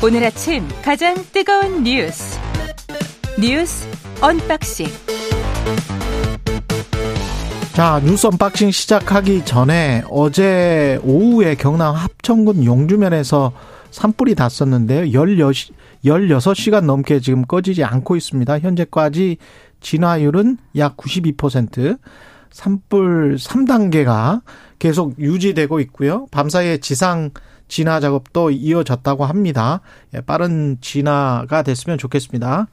오늘 아침 가장 뜨거운 뉴스 뉴스 언박싱 자 뉴스 언박싱 시작하기 전에 어제 오후에 경남 합천군 용주면에서 산불이 났었는데요. 16시간 넘게 지금 꺼지지 않고 있습니다. 현재까지 진화율은 약 92%, 산불 3단계가 계속 유지되고 있고요. 밤사이에 지상 진화 작업도 이어졌다고 합니다. 예, 빠른 진화가 됐으면 좋겠습니다.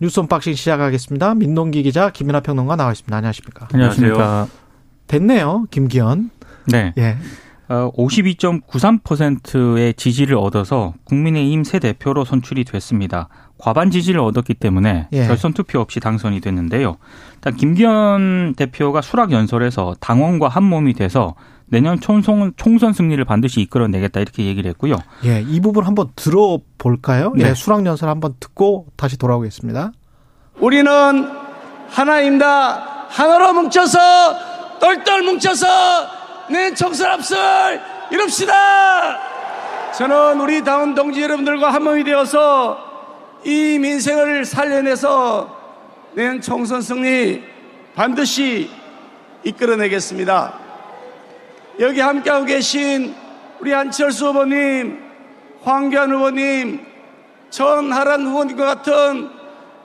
뉴스 언박싱 시작하겠습니다. 민동기 기자, 김민아 평론가 나와 있습니다. 안녕하십니까? 안녕하십니까? 됐네요, 김기현. 네. 예. 어, 52.93%의 지지를 얻어서 국민의힘 새 대표로 선출이 됐습니다. 과반 지지를 얻었기 때문에 예. 결선 투표 없이 당선이 됐는데요. 일단 김기현 대표가 수락 연설에서 당원과 한 몸이 돼서 내년 총선, 총선 승리를 반드시 이끌어내겠다 이렇게 얘기를 했고요. 예, 이 부분 한번 들어볼까요? 네. 예, 수락 연설 한번 듣고 다시 돌아오겠습니다. 우리는 하나입니다. 하나로 뭉쳐서 똘똘 뭉쳐서 내 총선 앞설 이룹시다. 저는 우리 당원 동지 여러분들과 한 몸이 되어서 이 민생을 살려내서 내년 총선 승리 반드시 이끌어내겠습니다. 여기 함께하고 계신 우리 한철수 후보님, 황교안 후보님, 전하란 후보님과 같은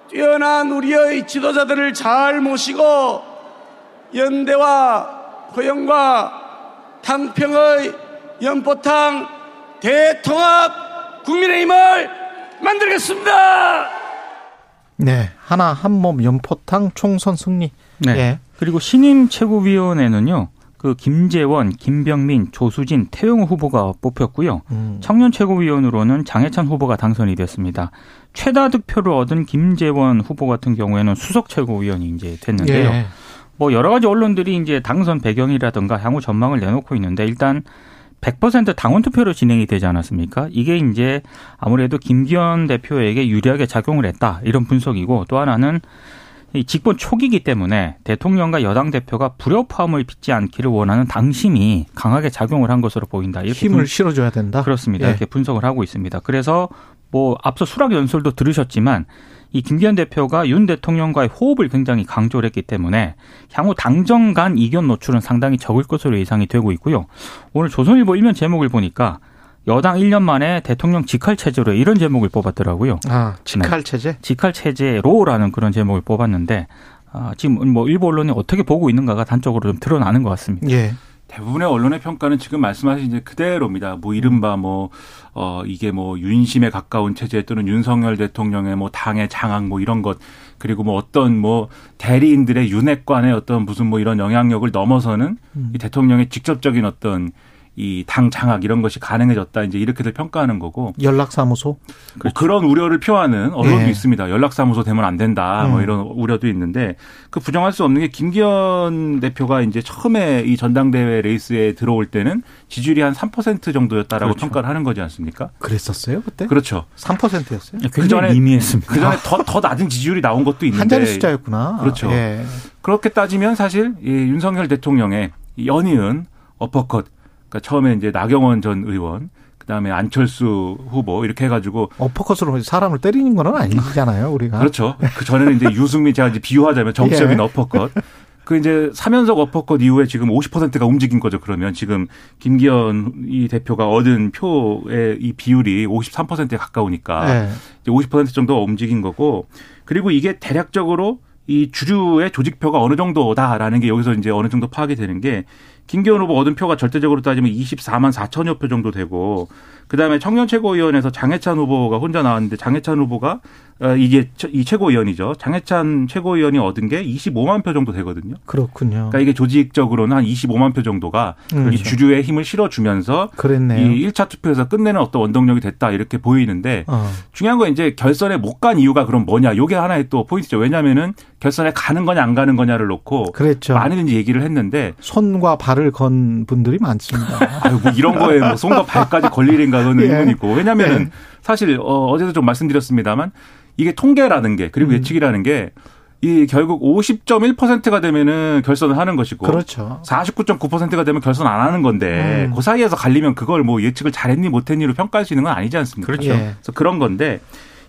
뛰어난 우리의 지도자들을 잘 모시고 연대와 고용과 탕평의 연포탕 대통합 국민의힘을 만들겠습니다. 네, 하나 한몸 연포탕 총선 승리. 네. 예. 그리고 신임 최고위원회는요. 그 김재원, 김병민, 조수진, 태용호 후보가 뽑혔고요. 음. 청년 최고위원으로는 장해찬 후보가 당선이 됐습니다. 최다 득표를 얻은 김재원 후보 같은 경우에는 수석 최고위원이 이제 됐는데요. 예. 뭐 여러 가지 언론들이 이제 당선 배경이라든가 향후 전망을 내놓고 있는데 일단 100% 당원 투표로 진행이 되지 않았습니까? 이게 이제 아무래도 김기현 대표에게 유리하게 작용을 했다. 이런 분석이고 또 하나는 이 직권 초기이기 때문에 대통령과 여당 대표가 불협화음을 빚지 않기를 원하는 당심이 강하게 작용을 한 것으로 보인다. 이렇게 힘을 분... 실어줘야 된다. 그렇습니다. 예. 이렇게 분석을 하고 있습니다. 그래서 뭐 앞서 수락 연설도 들으셨지만 이 김기현 대표가 윤 대통령과의 호흡을 굉장히 강조를 했기 때문에 향후 당정 간 이견 노출은 상당히 적을 것으로 예상이 되고 있고요. 오늘 조선일보 일면 제목을 보니까 여당 1년 만에 대통령 직할 체제로 이런 제목을 뽑았더라고요. 아, 직할 체제? 직할 체제로라는 그런 제목을 뽑았는데 아, 지금 뭐 일부 언론이 어떻게 보고 있는가가 단적으로 좀 드러나는 것 같습니다. 예. 대부분의 언론의 평가는 지금 말씀하신 이제 그대로입니다. 뭐 이른바 뭐, 어, 이게 뭐 윤심에 가까운 체제 또는 윤석열 대통령의 뭐 당의 장악 뭐 이런 것 그리고 뭐 어떤 뭐 대리인들의 윤핵관의 어떤 무슨 뭐 이런 영향력을 넘어서는 음. 이 대통령의 직접적인 어떤 이 당 장악 이런 것이 가능해졌다 이제 이렇게들 평가하는 거고 연락사무소 뭐 그런 우려를 표하는 언론도 네. 있습니다. 연락사무소 되면 안 된다 뭐 음. 이런 우려도 있는데 그 부정할 수 없는 게 김기현 대표가 이제 처음에 이 전당대회 레이스에 들어올 때는 지지율이 한 3% 정도였다라고 그렇죠. 평가를 하는 거지 않습니까? 그랬었어요 그때? 그렇죠. 3%였어요. 그 전에 미미했습니다. 그 전에 더 더 낮은 지지율이 나온 것도 있는데 한 자리 숫자였구나. 그렇죠. 예. 그렇게 따지면 사실 이 윤석열 대통령의 연이은 어퍼컷 그러니까 처음에 이제 나경원 전 의원, 그다음에 안철수 후보 이렇게 해가지고 어퍼컷으로 사람을 때리는 건 아니잖아요, 우리가. 그렇죠. 그 전에는 이제 유승민 제가 이제 비유하자면 정치적인 예. 어퍼컷. 그 이제 사면석 어퍼컷 이후에 지금 50%가 움직인 거죠. 그러면 지금 김기현 이 대표가 얻은 표의 이 비율이 53%에 가까우니까 네. 이제 50% 정도 움직인 거고 그리고 이게 대략적으로 이 주류의 조직표가 어느 정도다라는 게 여기서 이제 어느 정도 파악이 되는 게 김기현 후보 얻은 표가 절대적으로 따지면 24만 4천여 표 정도 되고 그다음에 청년 최고위원회에서 장해찬 후보가 혼자 나왔는데 장해찬 후보가 어, 이게 이 최고위원이죠. 장해찬 최고위원이 얻은 게 25만 표 정도 되거든요. 그렇군요. 그러니까 이게 조직적으로는 한 25만 표 정도가 음, 이 주류의 힘을 실어주면서 그랬네요. 이 1차 투표에서 끝내는 어떤 원동력이 됐다 이렇게 보이는데 어. 중요한 건 이제 결선에 못 간 이유가 그럼 뭐냐. 요게 하나의 또 포인트죠. 왜냐면은 결선에 가는 거냐 안 가는 거냐를 놓고 그랬죠. 많은 얘기를 했는데 손과 발을 건 분들이 많습니다. 아유 뭐 이런 거에 뭐 손과 발까지 걸리는가 그건 예. 의문이고 왜냐면은 예. 사실 어, 어제도 좀 말씀드렸습니다만 이게 통계라는 게 그리고 음. 예측이라는 게 이 결국 50.1%가 되면은 결선을 하는 것이고 그렇죠. 49.9%가 되면 결선 안 하는 건데 음. 그 사이에서 갈리면 그걸 뭐 예측을 잘했니 못했니로 평가할 수 있는 건 아니지 않습니까? 그렇죠. 예. 그래서 그런 건데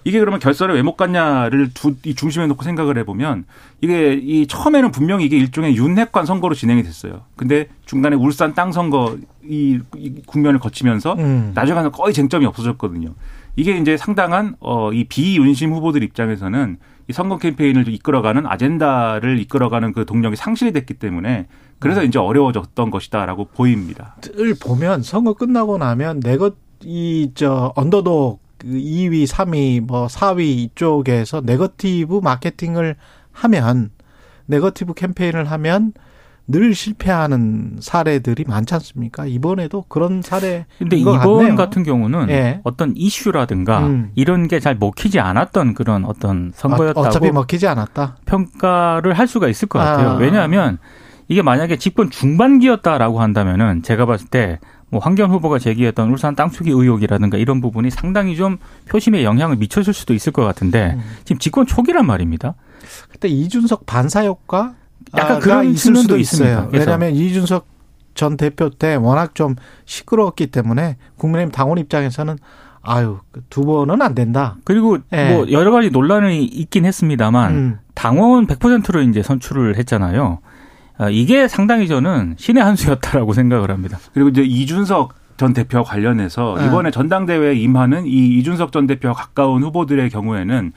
이게 그러면 결선에 왜 못 갔냐를 두, 이 중심에 놓고 생각을 해보면 이게 이 처음에는 분명히 이게 일종의 윤핵관 선거로 진행이 됐어요. 근데 중간에 울산 땅 선거 이, 이 국면을 거치면서 음. 나중에 가서 거의 쟁점이 없어졌거든요. 이게 이제 상당한 어, 이 비윤심 후보들 입장에서는 이 선거 캠페인을 이끌어가는 아젠다를 이끌어가는 그 동력이 상실이 됐기 때문에 그래서 이제 어려워졌던 것이다라고 보입니다. 을 보면 선거 끝나고 나면 내 것 이 저 언더독 그 2위, 3위, 뭐 4위 이쪽에서 네거티브 마케팅을 하면 네거티브 캠페인을 하면 늘 실패하는 사례들이 많지 않습니까? 이번에도 그런 사례. 근데 것 이번 같네요. 같은 경우는 예. 어떤 이슈라든가 음. 이런 게 잘 먹히지 않았던 그런 어떤 선거였다고 어, 어차피 먹히지 않았다. 평가를 할 수가 있을 것 같아요. 아. 왜냐하면 이게 만약에 집권 중반기였다라고 한다면은 제가 봤을 때 뭐 황교안 후보가 제기했던 울산 땅 투기 의혹이라든가 이런 부분이 상당히 좀 표심에 영향을 미쳤을 수도 있을 것 같은데 음. 지금 집권 초기란 말입니다. 그때 이준석 반사 효과 약간 아, 그런 있을 수도 있습니다. 왜냐하면 이준석 전 대표 때 워낙 좀 시끄러웠기 때문에 국민의힘 당원 입장에서는 아유 그두 번은 안 된다. 그리고 예. 뭐 여러 가지 논란이 있긴 했습니다만 음. 당원 100%로 이제 선출을 했잖아요. 아, 이게 상당히 저는 신의 한 수였다라고 생각을 합니다. 그리고 이제 이준석 전 대표와 관련해서 네. 이번에 전당대회에 임하는 이 이준석 전 대표와 가까운 후보들의 경우에는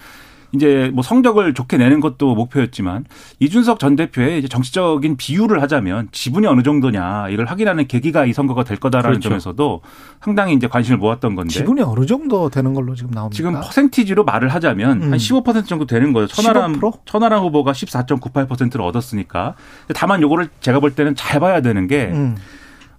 이제 뭐 성적을 좋게 내는 것도 목표였지만 이준석 전 대표의 이제 정치적인 비유를 하자면 지분이 어느 정도냐 이걸 확인하는 계기가 이 선거가 될 거다라는 그렇죠. 점에서도 상당히 이제 관심을 모았던 건데 지분이 어느 정도 되는 걸로 지금 나옵니까? 지금 퍼센티지로 말을 하자면 음. 한15% 정도 되는 거예요. 천하람 15%? 천하람 후보가 14.98%를 얻었으니까. 다만 요거를 제가 볼 때는 잘 봐야 되는 게 음.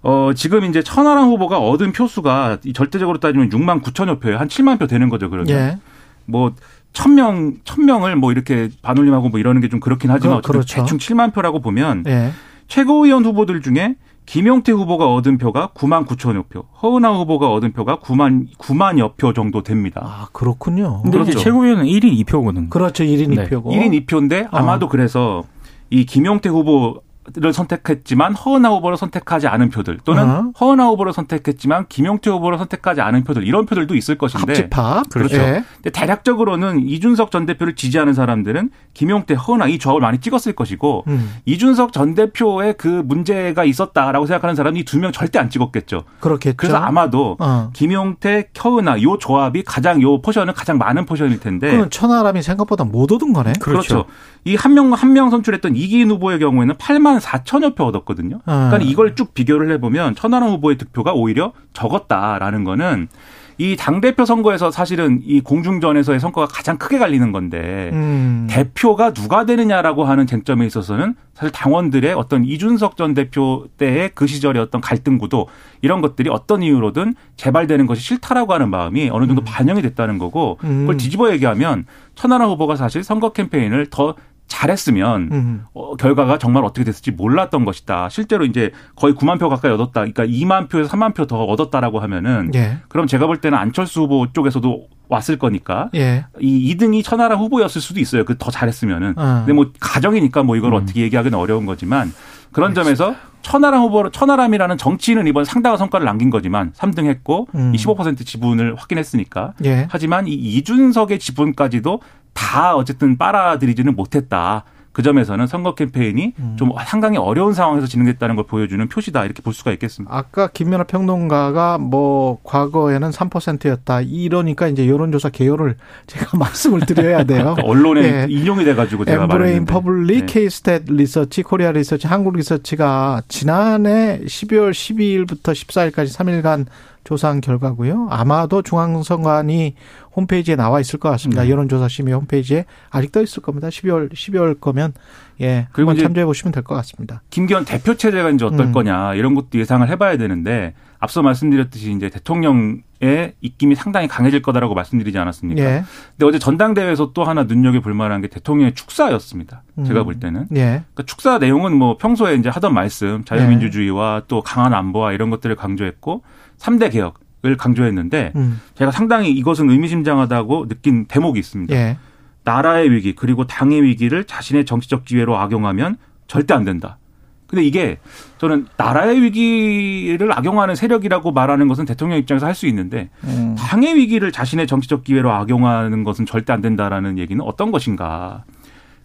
어, 지금 이제 천하람 후보가 얻은 표수가 이 절대적으로 따지면 6만 9천여 표예요. 한 7만 표 되는 거죠, 그러면. 예. 뭐, 천 명, 천 명을 뭐 이렇게 반올림하고 뭐 이러는 게 좀 그렇긴 하지만 그- 어쨌든 그렇죠. 대충 7만 표라고 보면 예. 최고위원 후보들 중에 김용태 후보가 얻은 표가 9만 9천여 표, 허은하 후보가 얻은 표가 9만, 9만여 표 정도 됩니다. 아 그렇군요. 근데 이제 그렇죠. 최고위원은 1인 2표거든요. 그렇죠. 1인 네. 2표고. 1인 2표인데 아마도 그래서 이 김용태 후보 를 선택했지만 허은아 후보를 선택하지 않은 표들 또는 어. 허은아 후보를 선택했지만 김용태 후보를 선택하지 않은 표들 이런 표들도 있을 것인데 합집합. 그렇죠. 예. 근데 대략적으로는 이준석 전 대표를 지지하는 사람들은 김용태, 허은아 이 조합을 많이 찍었을 것이고 음. 이준석 전 대표의 그 문제가 있었다라고 생각하는 사람이 이 두 명 절대 안 찍었겠죠. 그렇겠죠. 그래서 아마도 어. 김용태, 허은아 요 조합이 가장 요 portion은 가장 많은 portion일 텐데 그건 천하람이 생각보다 못 얻은 거네. 그렇죠. 이 한 명 한 명 선출했던 이기인 후보의 경우에는 8만 4천여 표 얻었거든요. 아. 그러니까 이걸 쭉 비교를 해보면 천하람 후보의 득표가 오히려 적었다라는 거는 이 당대표 선거에서 사실은 이 공중전에서의 성과가 가장 크게 갈리는 건데 음. 대표가 누가 되느냐라고 하는 쟁점에 있어서는 사실 당원들의 어떤 이준석 전 대표 때의 그 시절의 어떤 갈등 구도 이런 것들이 어떤 이유로든 재발되는 것이 싫다라고 하는 마음이 어느 정도 반영이 됐다는 거고 그걸 음. 뒤집어 얘기하면 천하람 후보가 사실 선거 캠페인을 더 잘했으면 음. 어, 결과가 정말 어떻게 됐을지 몰랐던 것이다. 실제로 이제 거의 9만 표 가까이 얻었다. 그러니까 2만 표에서 3만 표 더 얻었다라고 하면은 예. 그럼 제가 볼 때는 안철수 후보 쪽에서도 왔을 거니까 예. 이 2등이 천하람 후보였을 수도 있어요. 그 더 잘했으면. 어. 근데 뭐 가정이니까 뭐 이걸 어떻게 얘기하기는 어려운 거지만 그런 점에서 천하람 후보 천하람이라는 정치인은 이번 상당한 성과를 남긴 거지만 3등 했고 음. 이15% 지분을 확인했으니까 예. 하지만 이 이준석의 지분까지도 다 어쨌든 빨아들이지는 못했다. 그 점에서는 선거 캠페인이 음. 좀 상당히 어려운 상황에서 진행됐다는 걸 보여주는 표시다 이렇게 볼 수가 있겠습니다. 아까 김민아 평론가가 뭐 과거에는 3%였다 이러니까 이제 여론조사 개요를 제가 말씀을 드려야 돼요. 언론에 예. 인용이 돼가지고 제가 엠브레인 말했는데. 퍼블릭 네. 케이스탯 리서치 코리아 리서치 한국 리서치가 지난해 12월 12일부터 14일까지 3일간 조사한 결과고요. 아마도 중앙선관위 홈페이지에 나와 있을 것 같습니다. 네. 여론조사 심의 홈페이지에 아직도 있을 겁니다. 12월 12월 거면 예 그리고 참조해 보시면 될 것 같습니다. 김기현 대표 체제가 이제 어떨 음. 거냐 이런 것도 예상을 해봐야 되는데 앞서 말씀드렸듯이 이제 대통령의 입김이 상당히 강해질 거다라고 말씀드리지 않았습니까? 예. 근데 어제 전당대회에서 또 하나 눈여겨 볼 만한 게 대통령의 축사였습니다. 제가 음. 볼 때는. 예. 그러니까 축사 내용은 뭐 평소에 이제 하던 말씀, 자유민주주의와 또 강한 안보와 이런 것들을 강조했고 3대 개혁을 강조했는데 음. 제가 상당히 이것은 의미심장하다고 느낀 대목이 있습니다. 예. 나라의 위기 그리고 당의 위기를 자신의 정치적 기회로 악용하면 절대 안 된다. 근데 이게 저는 나라의 위기를 악용하는 세력이라고 말하는 것은 대통령 입장에서 할 수 있는데 음. 당의 위기를 자신의 정치적 기회로 악용하는 것은 절대 안 된다라는 얘기는 어떤 것인가?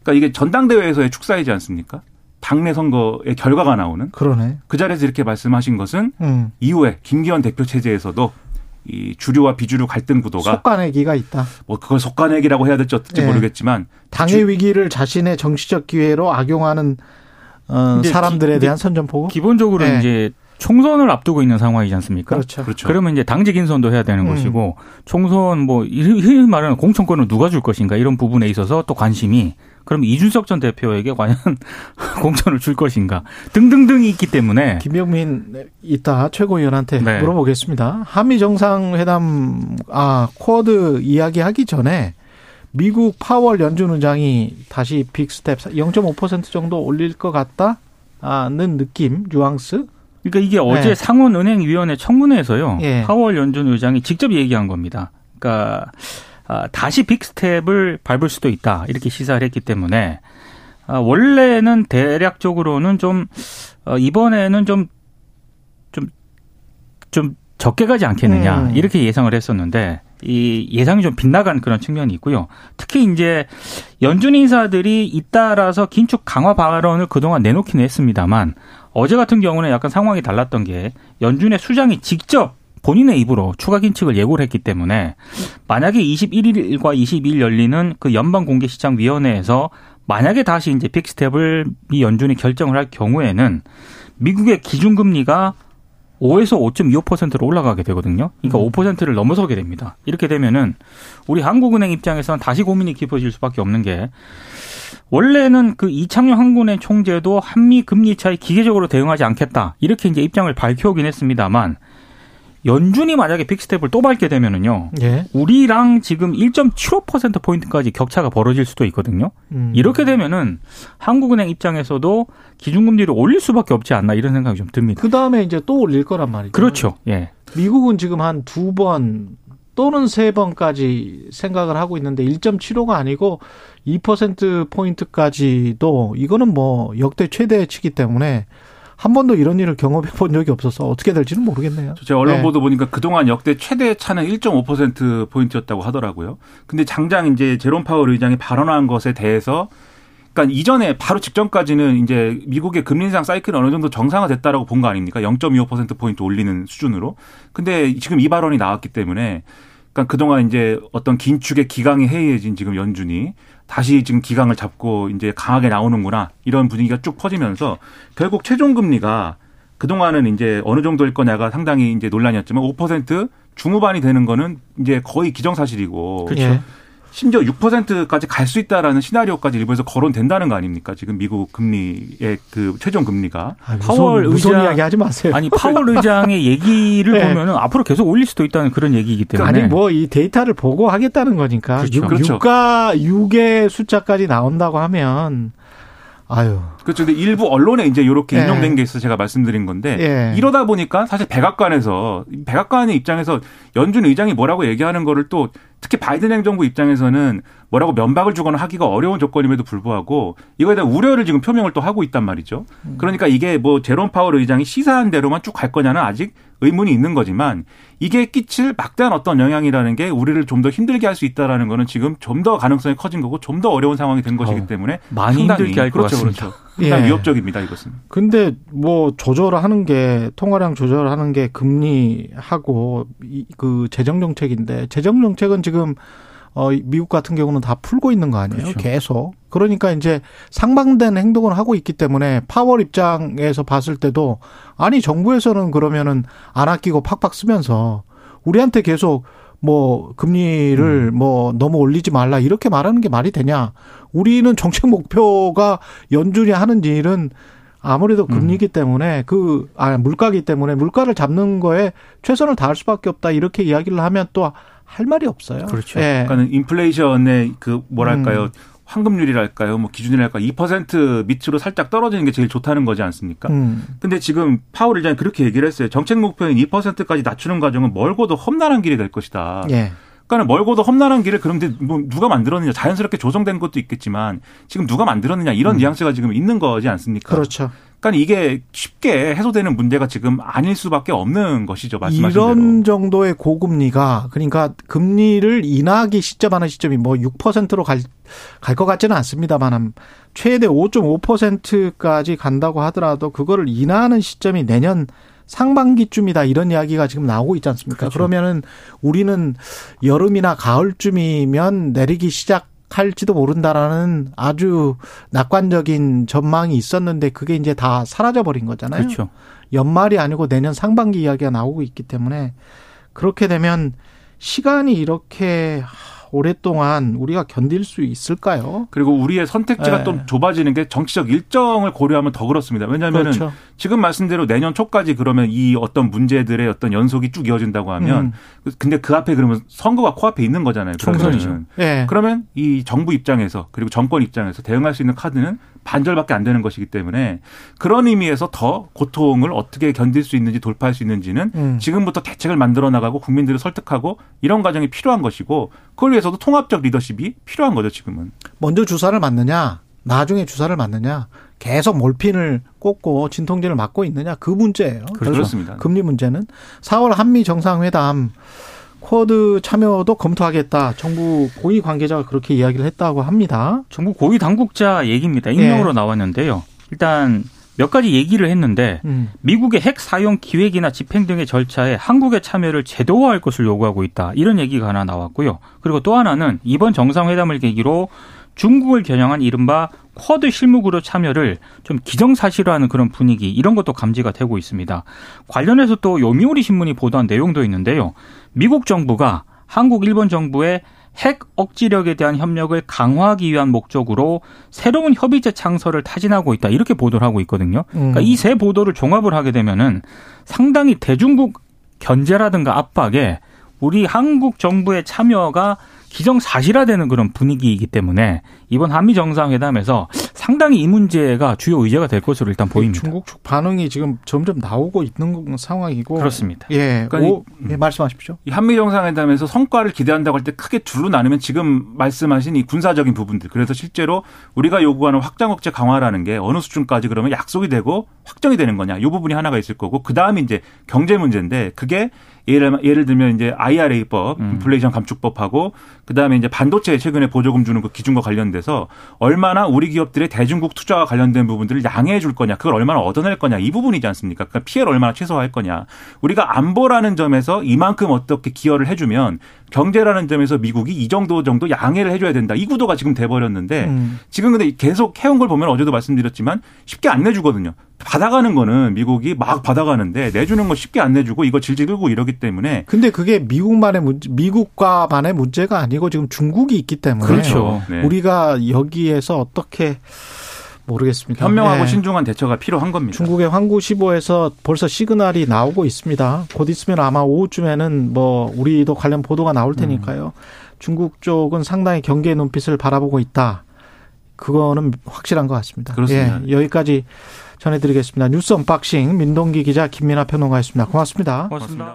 그러니까 이게 전당대회에서의 축사이지 않습니까? 당내 선거의 결과가 나오는. 그러네. 그 자리에서 이렇게 말씀하신 것은 음. 이후에 김기현 대표 체제에서도 이 주류와 비주류 갈등 구도가 속가내기가 있다. 뭐 그걸 속가내기라고 해야 될지 어떨지 네. 모르겠지만 당의 주... 위기를 자신의 정치적 기회로 악용하는 어, 사람들에 기, 대한 선전포고. 기본적으로 네. 이제 총선을 앞두고 있는 상황이지 않습니까? 그렇죠. 그렇죠. 그러면 이제 당직 인선도 해야 되는 음. 것이고 총선 뭐 흔히 말하는 공천권을 누가 줄 것인가 이런 부분에 있어서 또 관심이 그럼 이준석 전 대표에게 과연 공천을 줄 것인가 등등등이 있기 때문에 김병민 이따 최고위원한테 네. 물어보겠습니다. 한미 정상회담 아 쿼드 이야기하기 전에 미국 파월 연준 의장이 다시 big step 0.5% 정도 올릴 것 같다는 느낌 뉘앙스 그러니까 이게 어제 네. 상원은행위원회 청문회에서요. 예. 파월 연준 의장이 직접 얘기한 겁니다. 그러니까 아, 다시 big step을 밟을 수도 있다 이렇게 시사를 했기 때문에 아, 원래는 대략적으로는 좀 어, 이번에는 좀 좀, 좀 적게 가지 않겠느냐 음. 이렇게 예상을 했었는데 이 예상이 좀 빗나간 그런 측면이 있고요. 특히 이제 연준 인사들이 잇따라서 긴축 강화 발언을 그동안 내놓기는 했습니다만 어제 같은 경우는 약간 상황이 달랐던 게 연준의 수장이 직접 본인의 입으로 추가 긴축을 예고를 했기 때문에 만약에 21일과 22일 열리는 그 연방 공개 시장 위원회에서 만약에 다시 이제 픽스텝을 미 연준이 결정을 할 경우에는 미국의 기준금리가 5에서 5.25%로 올라가게 되거든요. 그러니까 음. 5%를 넘어서게 됩니다. 이렇게 되면은 우리 한국은행 입장에서는 다시 고민이 깊어질 수밖에 없는 게 원래는 그 이창용 한국은행 총재도 한미 금리 차에 기계적으로 대응하지 않겠다. 이렇게 이제 입장을 밝혀오긴 했습니다만 연준이 만약에 빅스텝을 또 밟게 되면은요. 예. 우리랑 지금 1.75% 포인트까지 격차가 벌어질 수도 있거든요. 음. 이렇게 되면은 한국은행 입장에서도 기준금리를 올릴 수밖에 없지 않나 이런 생각이 좀 듭니다. 그 다음에 이제 또 올릴 거란 말이죠. 그렇죠. 예. 미국은 지금 한 두 번 또는 세 번까지 생각을 하고 있는데 1.75가 아니고 2% 포인트까지도 이거는 뭐 역대 최대치기 때문에 한 번도 이런 일을 경험해 본 적이 없어서 어떻게 될지는 모르겠네요. 제가 언론 네. 보도 보니까 그동안 역대 최대 차는 1.5% 포인트였다고 하더라고요. 근데 장장 이제 제롬 파월 의장이 발언한 것에 대해서 그러니까 이전에 바로 직전까지는 이제 미국의 금리 인상 사이클이 어느 정도 정상화됐다라고 본 거 아닙니까? 0.25% 포인트 올리는 수준으로. 근데 지금 이 발언이 나왔기 때문에 그러니까 그동안 이제 어떤 긴축의 기강이 해이해진 지금 연준이 다시 지금 기강을 잡고 이제 강하게 나오는구나 이런 분위기가 쭉 퍼지면서 결국 최종 금리가 그동안은 이제 어느 정도일 거냐가 상당히 이제 논란이었지만 5% 중후반이 되는 거는 이제 거의 기정사실이고 그렇죠. 심지어 6%까지 갈 수 있다라는 시나리오까지 일부에서 거론된다는 거 아닙니까? 지금 미국 금리의 그 최종 금리가 아, 파월 의장 이야기 하지 마세요. 아니 파월 의장의 얘기를 네. 보면은 앞으로 계속 올릴 수도 있다는 그런 얘기이기 때문에 아니 뭐 이 데이터를 보고 하겠다는 거니까 그렇죠. 6, 그렇죠. 유가 6의 숫자까지 나온다고 하면 아유. 그렇죠. 근데 일부 언론에 이제 이렇게 예. 인용된 게 있어서 제가 말씀드린 건데 예. 이러다 보니까 사실 백악관에서 백악관의 입장에서 연준 의장이 뭐라고 얘기하는 거를 또 특히 바이든 행정부 입장에서는 뭐라고 면박을 주거나 하기가 어려운 조건임에도 불구하고 이거에 대한 우려를 지금 표명을 또 하고 있단 말이죠. 음. 그러니까 이게 뭐 제롬 파월 의장이 시사한 대로만 쭉 갈 거냐는 아직 의문이 있는 거지만 이게 끼칠 막대한 어떤 영향이라는 게 우리를 좀 더 힘들게 할 수 있다라는 거는 지금 좀 더 가능성이 커진 거고 좀 더 어려운 상황이 된 것이기 어, 때문에 많이 힘들게 할것 같습니다. 그렇죠. 예. 위협적입니다 이것은. 근데 뭐 조절을 하는 게 통화량 조절하는 게 금리하고 그 재정 정책인데 재정 정책은 지금 어 미국 같은 경우는 다 풀고 있는 거 아니에요? 그렇죠. 계속. 그러니까 이제 상반된 행동을 하고 있기 때문에 파월 입장에서 봤을 때도 아니 정부에서는 그러면은 안 아끼고 팍팍 쓰면서 우리한테 계속 뭐 금리를 음. 뭐 너무 올리지 말라 이렇게 말하는 게 말이 되냐? 우리는 정책 목표가 연준이 하는 일은 아무래도 금리기 음. 때문에 그, 아, 물가기 때문에 물가를 잡는 거에 최선을 다할 수밖에 없다. 이렇게 이야기를 하면 또 할 말이 없어요. 그렇죠. 예. 그러니까는 인플레이션의 그 뭐랄까요. 음. 황금률이랄까요, 뭐 기준이랄까, 2% 밑으로 살짝 떨어지는 게 제일 좋다는 거지 않습니까? 음. 근데 지금 파월 의장이 그렇게 얘기를 했어요. 정책 목표인 2%까지 낮추는 과정은 멀고도 험난한 길이 될 것이다. 예. 그러니까 멀고도 험난한 길을 그런데 뭐 누가 만들었느냐 자연스럽게 조성된 것도 있겠지만 지금 누가 만들었느냐 이런 음. 뉘앙스가 지금 있는 거지 않습니까? 그렇죠. 그러니까 이게 쉽게 해소되는 문제가 지금 아닐 수밖에 없는 것이죠. 말씀하신 이런 대로. 정도의 고금리가 그러니까 금리를 인하하기 시점하는 시점이 뭐 6%로 갈 갈 것 같지는 않습니다만 최대 5.5%까지 간다고 하더라도 그거를 인하하는 시점이 내년 상반기쯤이다 이런 이야기가 지금 나오고 있지 않습니까? 그렇죠. 그러면은 우리는 여름이나 가을쯤이면 내리기 시작 할지도 모른다라는 아주 낙관적인 전망이 있었는데 그게 이제 다 사라져 버린 거잖아요. 그렇죠. 연말이 아니고 내년 상반기 이야기가 나오고 있기 때문에 그렇게 되면 시간이 이렇게 오랫동안 우리가 견딜 수 있을까요? 그리고 우리의 선택지가 네. 또 좁아지는 게 정치적 일정을 고려하면 더 그렇습니다. 왜냐하면 그렇죠. 지금 말씀대로 내년 초까지 그러면 이 어떤 문제들의 어떤 연속이 쭉 이어진다고 하면 음. 근데 그 앞에 그러면 선거가 코앞에 있는 거잖아요. 총선이죠. 네. 그러면 이 정부 입장에서 그리고 정권 입장에서 대응할 수 있는 카드는 반절밖에 안 되는 것이기 때문에 그런 의미에서 더 고통을 어떻게 견딜 수 있는지 돌파할 수 있는지는 음. 지금부터 대책을 만들어 나가고 국민들을 설득하고 이런 과정이 필요한 것이고 그걸 위해서도 통합적 리더십이 필요한 거죠 지금은. 먼저 주사를 맞느냐, 나중에 주사를 맞느냐, 계속 몰핀을 꽂고 진통제를 맞고 있느냐 그 문제예요. 그렇습니다. 금리 문제는 4월 한미 정상회담 쿼드 참여도 검토하겠다. 정부 고위 관계자가 그렇게 이야기를 했다고 합니다. 정부 고위 당국자 얘기입니다. 익명으로 네. 나왔는데요. 일단 몇 가지 얘기를 했는데 음. 미국의 핵 사용 기획이나 집행 등의 절차에 한국의 참여를 제도화할 것을 요구하고 있다. 이런 얘기가 하나 나왔고요. 그리고 또 하나는 이번 정상회담을 계기로 중국을 겨냥한 이른바 쿼드 실무그룹 참여를 좀 기정사실화하는 그런 분위기 이런 것도 감지가 되고 있습니다. 관련해서 또 요미우리 신문이 보도한 내용도 있는데요. 미국 정부가 한국, 일본 정부의 핵 억지력에 대한 협력을 강화하기 위한 목적으로 새로운 협의체 창설을 타진하고 있다. 이렇게 보도를 하고 있거든요. 그러니까 음. 이세 보도를 종합을 하게 되면은 상당히 대중국 견제라든가 압박에 우리 한국 정부의 참여가 기정사실화되는 그런 분위기이기 때문에 이번 한미 정상회담에서 상당히 이 문제가 주요 의제가 될 것으로 일단 보입니다. 중국 측 반응이 지금 점점 나오고 있는 상황이고 그렇습니다. 예, 그러니까 오, 예 말씀하십시오. 이 한미 정상회담에서 성과를 기대한다고 할 때 크게 둘로 나누면 지금 말씀하신 이 군사적인 부분들 그래서 실제로 우리가 요구하는 확장 억제 강화라는 게 어느 수준까지 그러면 약속이 되고 확정이 되는 거냐 이 부분이 하나가 있을 거고 그 다음에 이제 경제 문제인데 그게 예를, 예를 들면 이제 IRA법, 음. 인플레이션 감축법하고 그다음에 이제 반도체 최근에 보조금 주는 그 기준과 관련돼서 얼마나 우리 기업들의 대중국 투자와 관련된 부분들을 양해해 줄 거냐, 그걸 얼마나 얻어낼 거냐 이 부분이지 않습니까? 그러니까 피해를 얼마나 최소화할 거냐. 우리가 안보라는 점에서 이만큼 어떻게 기여를 해주면 경제라는 점에서 미국이 이 정도 정도 양해를 해줘야 된다. 이 구도가 지금 돼버렸는데 음. 지금 근데 계속 해온 걸 보면 어제도 말씀드렸지만 쉽게 안 내주거든요. 받아가는 거는 미국이 막 받아가는데 내주는 거 쉽게 안 내주고 이거 질질 끌고 이러기 때문에. 근데 그게 미국만의 문제, 미국과만의 문제가 아니고 지금 중국이 있기 때문에. 그렇죠. 네. 우리가 여기에서 어떻게 모르겠습니다. 현명하고 네. 신중한 대처가 필요한 겁니다. 중국의 환구시보에서 벌써 시그널이 나오고 있습니다. 곧 있으면 아마 오후쯤에는 뭐 우리도 관련 보도가 나올 테니까요. 음. 중국 쪽은 상당히 경계의 눈빛을 바라보고 있다. 그거는 확실한 것 같습니다. 그렇습니다. 예, 여기까지 전해드리겠습니다. 뉴스 언박싱 민동기 기자 김민아 평론가였습니다. 고맙습니다. 고맙습니다.